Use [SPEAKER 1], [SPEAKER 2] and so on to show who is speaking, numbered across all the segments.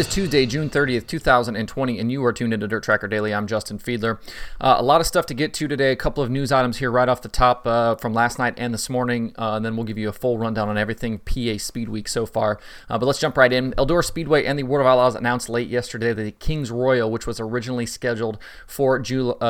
[SPEAKER 1] Is Tuesday, June 30th, 2020, and you are tuned into Dirt Tracker Daily. I'm Justin Fiedler. Uh, a lot of stuff to get to today. A couple of news items here right off the top uh, from last night and this morning, uh, and then we'll give you a full rundown on everything PA Speed Week so far. Uh, but let's jump right in. Eldora Speedway and the World of Outlaws announced late yesterday that the Kings Royal, which was originally scheduled for uh,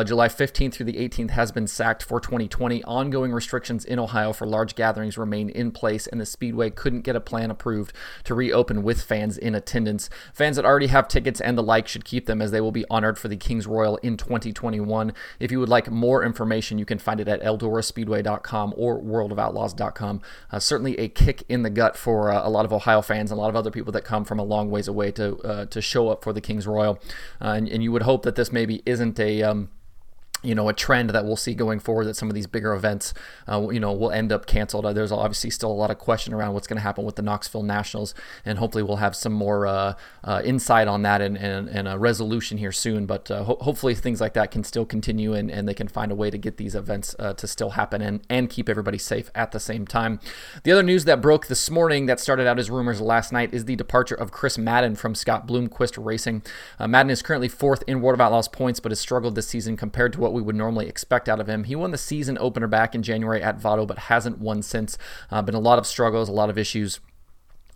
[SPEAKER 1] July 15th through the 18th, has been sacked for 2020. Ongoing restrictions in Ohio for large gatherings remain in place, and the Speedway couldn't get a plan approved to reopen with fans in attendance. Fans that already have tickets and the like should keep them as they will be honored for the Kings Royal in 2021. If you would like more information, you can find it at eldoraspeedway.com or worldofoutlaws.com. Uh, certainly a kick in the gut for uh, a lot of Ohio fans and a lot of other people that come from a long ways away to uh, to show up for the Kings Royal. Uh, and, and, you would hope that this maybe isn't a um, you know a trend that we'll see going forward that some of these bigger events uh, you know will end up canceled. Uh, there's obviously still a lot of question around what's going to happen with the knoxville nationals and hopefully we'll have some more uh, uh insight on that and, and, and, a resolution here soon. But uh, ho- hopefully things like that can still continue and, and they can find a way to get these events uh, to still happen and, and keep everybody safe at the same time. The other news that broke this morning that started out as rumors last night is the departure of chris madden from scott bloomquist racing. Madden is currently fourth in world of outlaws points but has struggled this season compared to what what we would normally expect out of him. He won the season opener back in January at Vado, but hasn't won since. Uh, been a lot of struggles, a lot of issues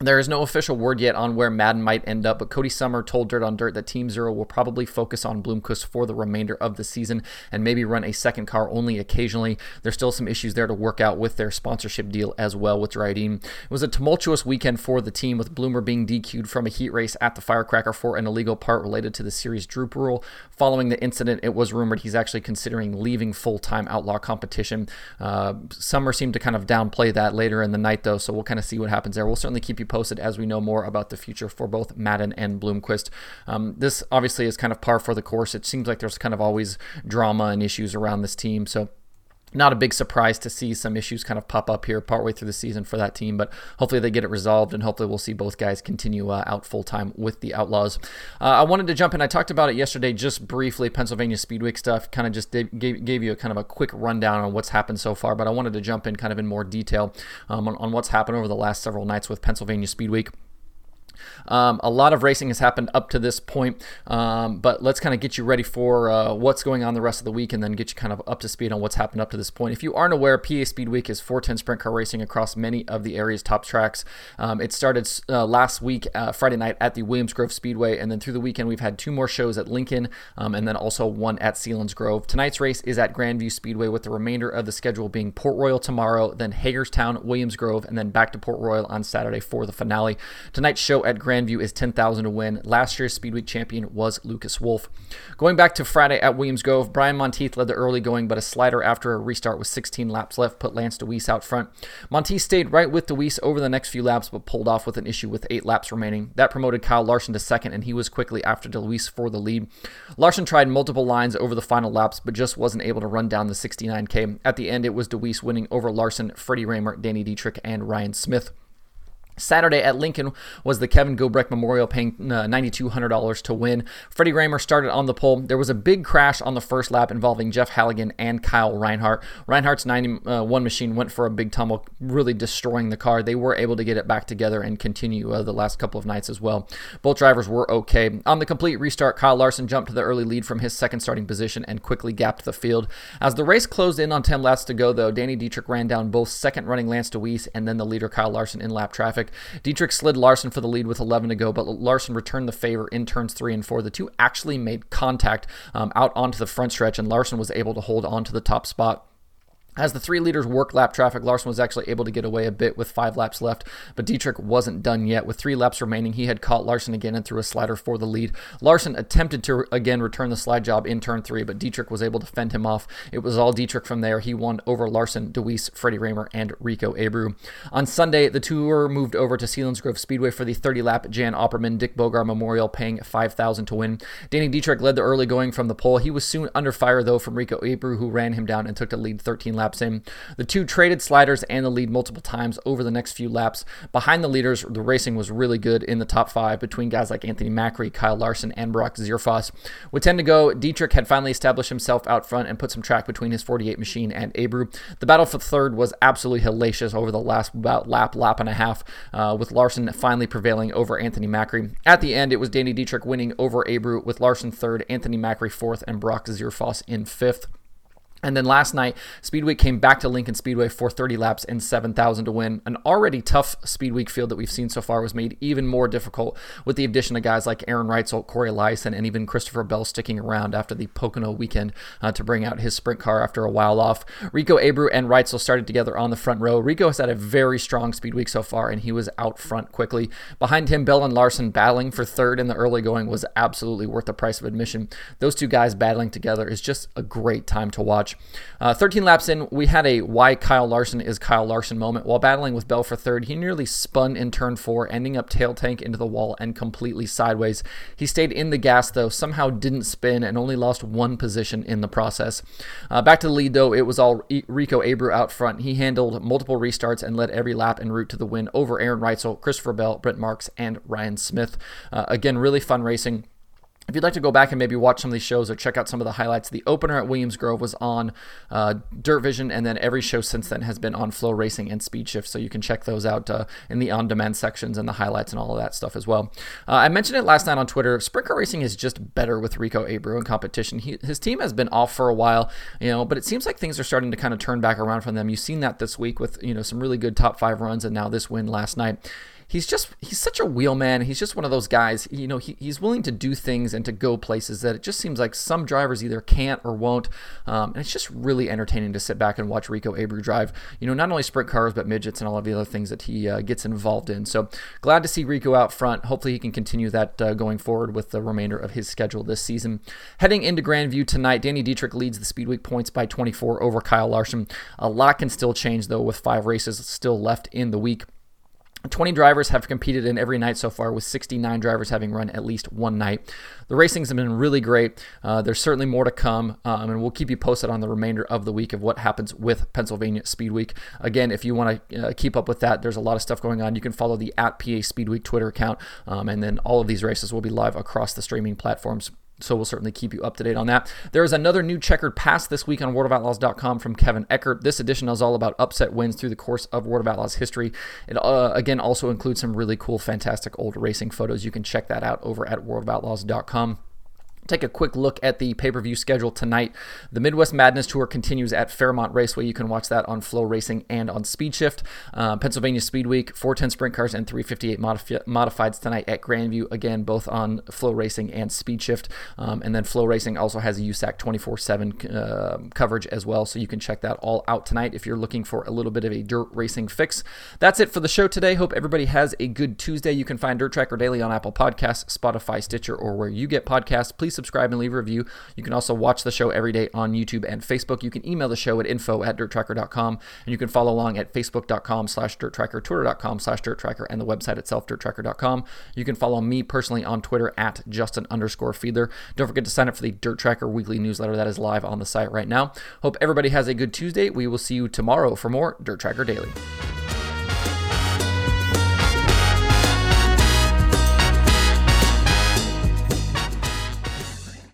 [SPEAKER 1] there is no official word yet on where Madden might end up, but Cody Summer told Dirt on Dirt that Team Zero will probably focus on Bloomquist for the remainder of the season and maybe run a second car only occasionally. There's still some issues there to work out with their sponsorship deal as well with Dryden. It was a tumultuous weekend for the team, with Bloomer being DQ'd from a heat race at the Firecracker for an illegal part related to the series Droop rule. Following the incident, it was rumored he's actually considering leaving full time outlaw competition. Uh, Summer seemed to kind of downplay that later in the night, though, so we'll kind of see what happens there. We'll certainly keep you posted as we know more about the future for both Madden and Bloomquist. Um, this obviously is kind of par for the course. It seems like there's kind of always drama and issues around this team. So not a big surprise to see some issues kind of pop up here partway through the season for that team, but hopefully they get it resolved and hopefully we'll see both guys continue uh, out full time with the Outlaws. Uh, I wanted to jump in. I talked about it yesterday just briefly, Pennsylvania Speedweek stuff, kind of just gave, gave you a kind of a quick rundown on what's happened so far, but I wanted to jump in kind of in more detail um, on, on what's happened over the last several nights with Pennsylvania Speedweek. Um, a lot of racing has happened up to this point, um, but let's kind of get you ready for uh, what's going on the rest of the week and then get you kind of up to speed on what's happened up to this point. If you aren't aware, PA Speed Week is 410 sprint car racing across many of the area's top tracks. Um, it started uh, last week, uh, Friday night, at the Williams Grove Speedway, and then through the weekend, we've had two more shows at Lincoln um, and then also one at Selinsgrove. Tonight's race is at Grandview Speedway, with the remainder of the schedule being Port Royal tomorrow, then Hagerstown, Williams Grove, and then back to Port Royal on Saturday for the finale. Tonight's show at Grandview is 10,000 to win. Last year's Speedweek champion was Lucas Wolfe. Going back to Friday at Williams Grove, Brian Montieth led the early going, but a slider after a restart with 16 laps left put Lance Dewease out front. Montieth stayed right with Dewease over the next few laps, but pulled off with an issue with eight laps remaining. That promoted Kyle Larson to second, and he was quickly after Dewease for the lead. Larson tried multiple lines over the final laps, but just wasn't able to run down the 69K. At the end, it was Dewease winning over Larson, Freddie Rahmer, Danny Dietrich, and Ryan Smith. Saturday at Lincoln was the Kevin Gobrecht Memorial, paying uh, $9,200 to win. Freddie Rahmer started on the pole. There was a big crash on the first lap involving Jeff Halligan and Kyle Reinhardt. Reinhardt's 91 uh, machine went for a big tumble, really destroying the car. They were able to get it back together and continue uh, the last couple of nights as well. Both drivers were okay. On the complete restart, Kyle Larson jumped to the early lead from his second starting position and quickly gapped the field. As the race closed in on 10 laps to go, though, Danny Dietrich ran down both second running Lance Dewease and then the leader Kyle Larson in lap traffic traffic. Dietrich slid Larson for the lead with 11 to go, but Larson returned the favor in turns three and four. The two actually made contact um, out onto the front stretch, and Larson was able to hold on to the top spot. As the three leaders worked lap traffic, Larson was actually able to get away a bit with five laps left, but Dietrich wasn't done yet. With three laps remaining, he had caught Larson again and threw a slider for the lead. Larson attempted to again return the slide job in turn three, but Dietrich was able to fend him off. It was all Dietrich from there. He won over Larson, Dewease, Freddie Rahmer, and Rico Abreu. On Sunday, the tour moved over to Selinsgrove Speedway for the 30 lap Jan Opperman Dick Bogar Memorial, paying 5000 to win. Danny Dietrich led the early going from the pole. He was soon under fire, though, from Rico Abreu, who ran him down and took the lead 13 laps laps in. The two traded sliders and the lead multiple times over the next few laps. Behind the leaders, the racing was really good in the top five between guys like Anthony Macri, Kyle Larson, and Brock Zearfoss. With 10 to go, Dietrich had finally established himself out front and put some track between his 48 machine and Abreu. The battle for third was absolutely hellacious over the last about lap, lap and a half, uh, with Larson finally prevailing over Anthony Macri. At the end, it was Danny Dietrich winning over Abreu, with Larson third, Anthony Macri fourth, and Brock Zearfoss in fifth. And then last night, Speedweek came back to Lincoln Speedway for 30 laps and 7,000 to win. An already tough Speedweek field that we've seen so far was made even more difficult with the addition of guys like Aaron Reutzel, Cory Eliason, and even Christopher Bell sticking around after the Pocono weekend uh, to bring out his sprint car after a while off. Rico Abreu and Reutzel started together on the front row. Rico has had a very strong Speedweek so far, and he was out front quickly. Behind him, Bell and Larson battling for third in the early going was absolutely worth the price of admission. Those two guys battling together is just a great time to watch. Uh, 13 laps in, we had a why Kyle Larson is Kyle Larson moment. While battling with Bell for third, he nearly spun in turn four, ending up tail tank into the wall and completely sideways. He stayed in the gas, though, somehow didn't spin and only lost one position in the process. Uh, back to the lead, though, it was all Rico Abreu out front. He handled multiple restarts and led every lap en route to the win over Aaron Reutzel, Christopher Bell, Brent Marks, and Ryan Smith. Uh, again, really fun racing. If you'd like to go back and maybe watch some of these shows or check out some of the highlights, the opener at Williams Grove was on uh, Dirt Vision, and then every show since then has been on FloRacing and Speed Shift. So you can check those out uh, in the on demand sections and the highlights and all of that stuff as well. Uh, I mentioned it last night on Twitter. Sprint car racing is just better with Rico Abreu in competition. He, his team has been off for a while, you know, but it seems like things are starting to kind of turn back around from them. You've seen that this week with you know some really good top five runs, and now this win last night he's just he's such a wheelman. He's just one of those guys. You know, he, he's willing to do things and to go places that it just seems like some drivers either can't or won't. Um, and it's just really entertaining to sit back and watch Rico Abreu drive. You know, not only sprint cars but midgets and all of the other things that he uh, gets involved in. So glad to see Rico out front. Hopefully he can continue that uh, going forward with the remainder of his schedule this season. Heading into Grandview tonight, Danny Dietrich leads the Speedweek points by 24 over Kyle Larson. A lot can still change though with five races still left in the week. 20 drivers have competed in every night so far, with 69 drivers having run at least one night. The racings have been really great. Uh, there's certainly more to come, um, and we'll keep you posted on the remainder of the week of what happens with Pennsylvania Speed Week. Again, if you want to uh, keep up with that, there's a lot of stuff going on. You can follow the at PA Speed Week Twitter account, um, and then all of these races will be live across the streaming platforms so we'll certainly keep you up to date on that. There is another new Checkered Past this week on worldofoutlaws.com from Kevin Eckert. This edition is all about upset wins through the course of World of Outlaws history. It uh, again also includes some really cool, fantastic old racing photos. You can check that out over at worldofoutlaws.com take a quick look at the pay-per-view schedule tonight. The Midwest Madness Tour continues at Fairmont Raceway. You can watch that on FloRacing and on Speed Shift. Uh, Pennsylvania Speed Week, 410 sprint cars and 358 modifi- modifieds tonight at Grandview. Again, both on FloRacing and Speed Shift. Um, and then FloRacing also has a USAC 24/7 uh, coverage as well, so you can check that all out tonight if you're looking for a little bit of a dirt racing fix. That's it for the show today. Hope everybody has a good Tuesday. You can find Dirt Tracker Daily on Apple Podcasts, Spotify, Stitcher, or where you get podcasts. Please subscribe and leave a review. You can also watch the show every day on YouTube and Facebook. You can email the show at info at dirttracker.com, and you can follow along at facebook.com slash dirttracker, twitter.com slash dirttracker, and the website itself, dirttracker.com. You can follow me personally on Twitter at Justin underscore Fiedler. Don't forget to sign up for the Dirt Tracker weekly newsletter that is live on the site right now. Hope everybody has a good Tuesday. We will see you tomorrow for more Dirt Tracker Daily.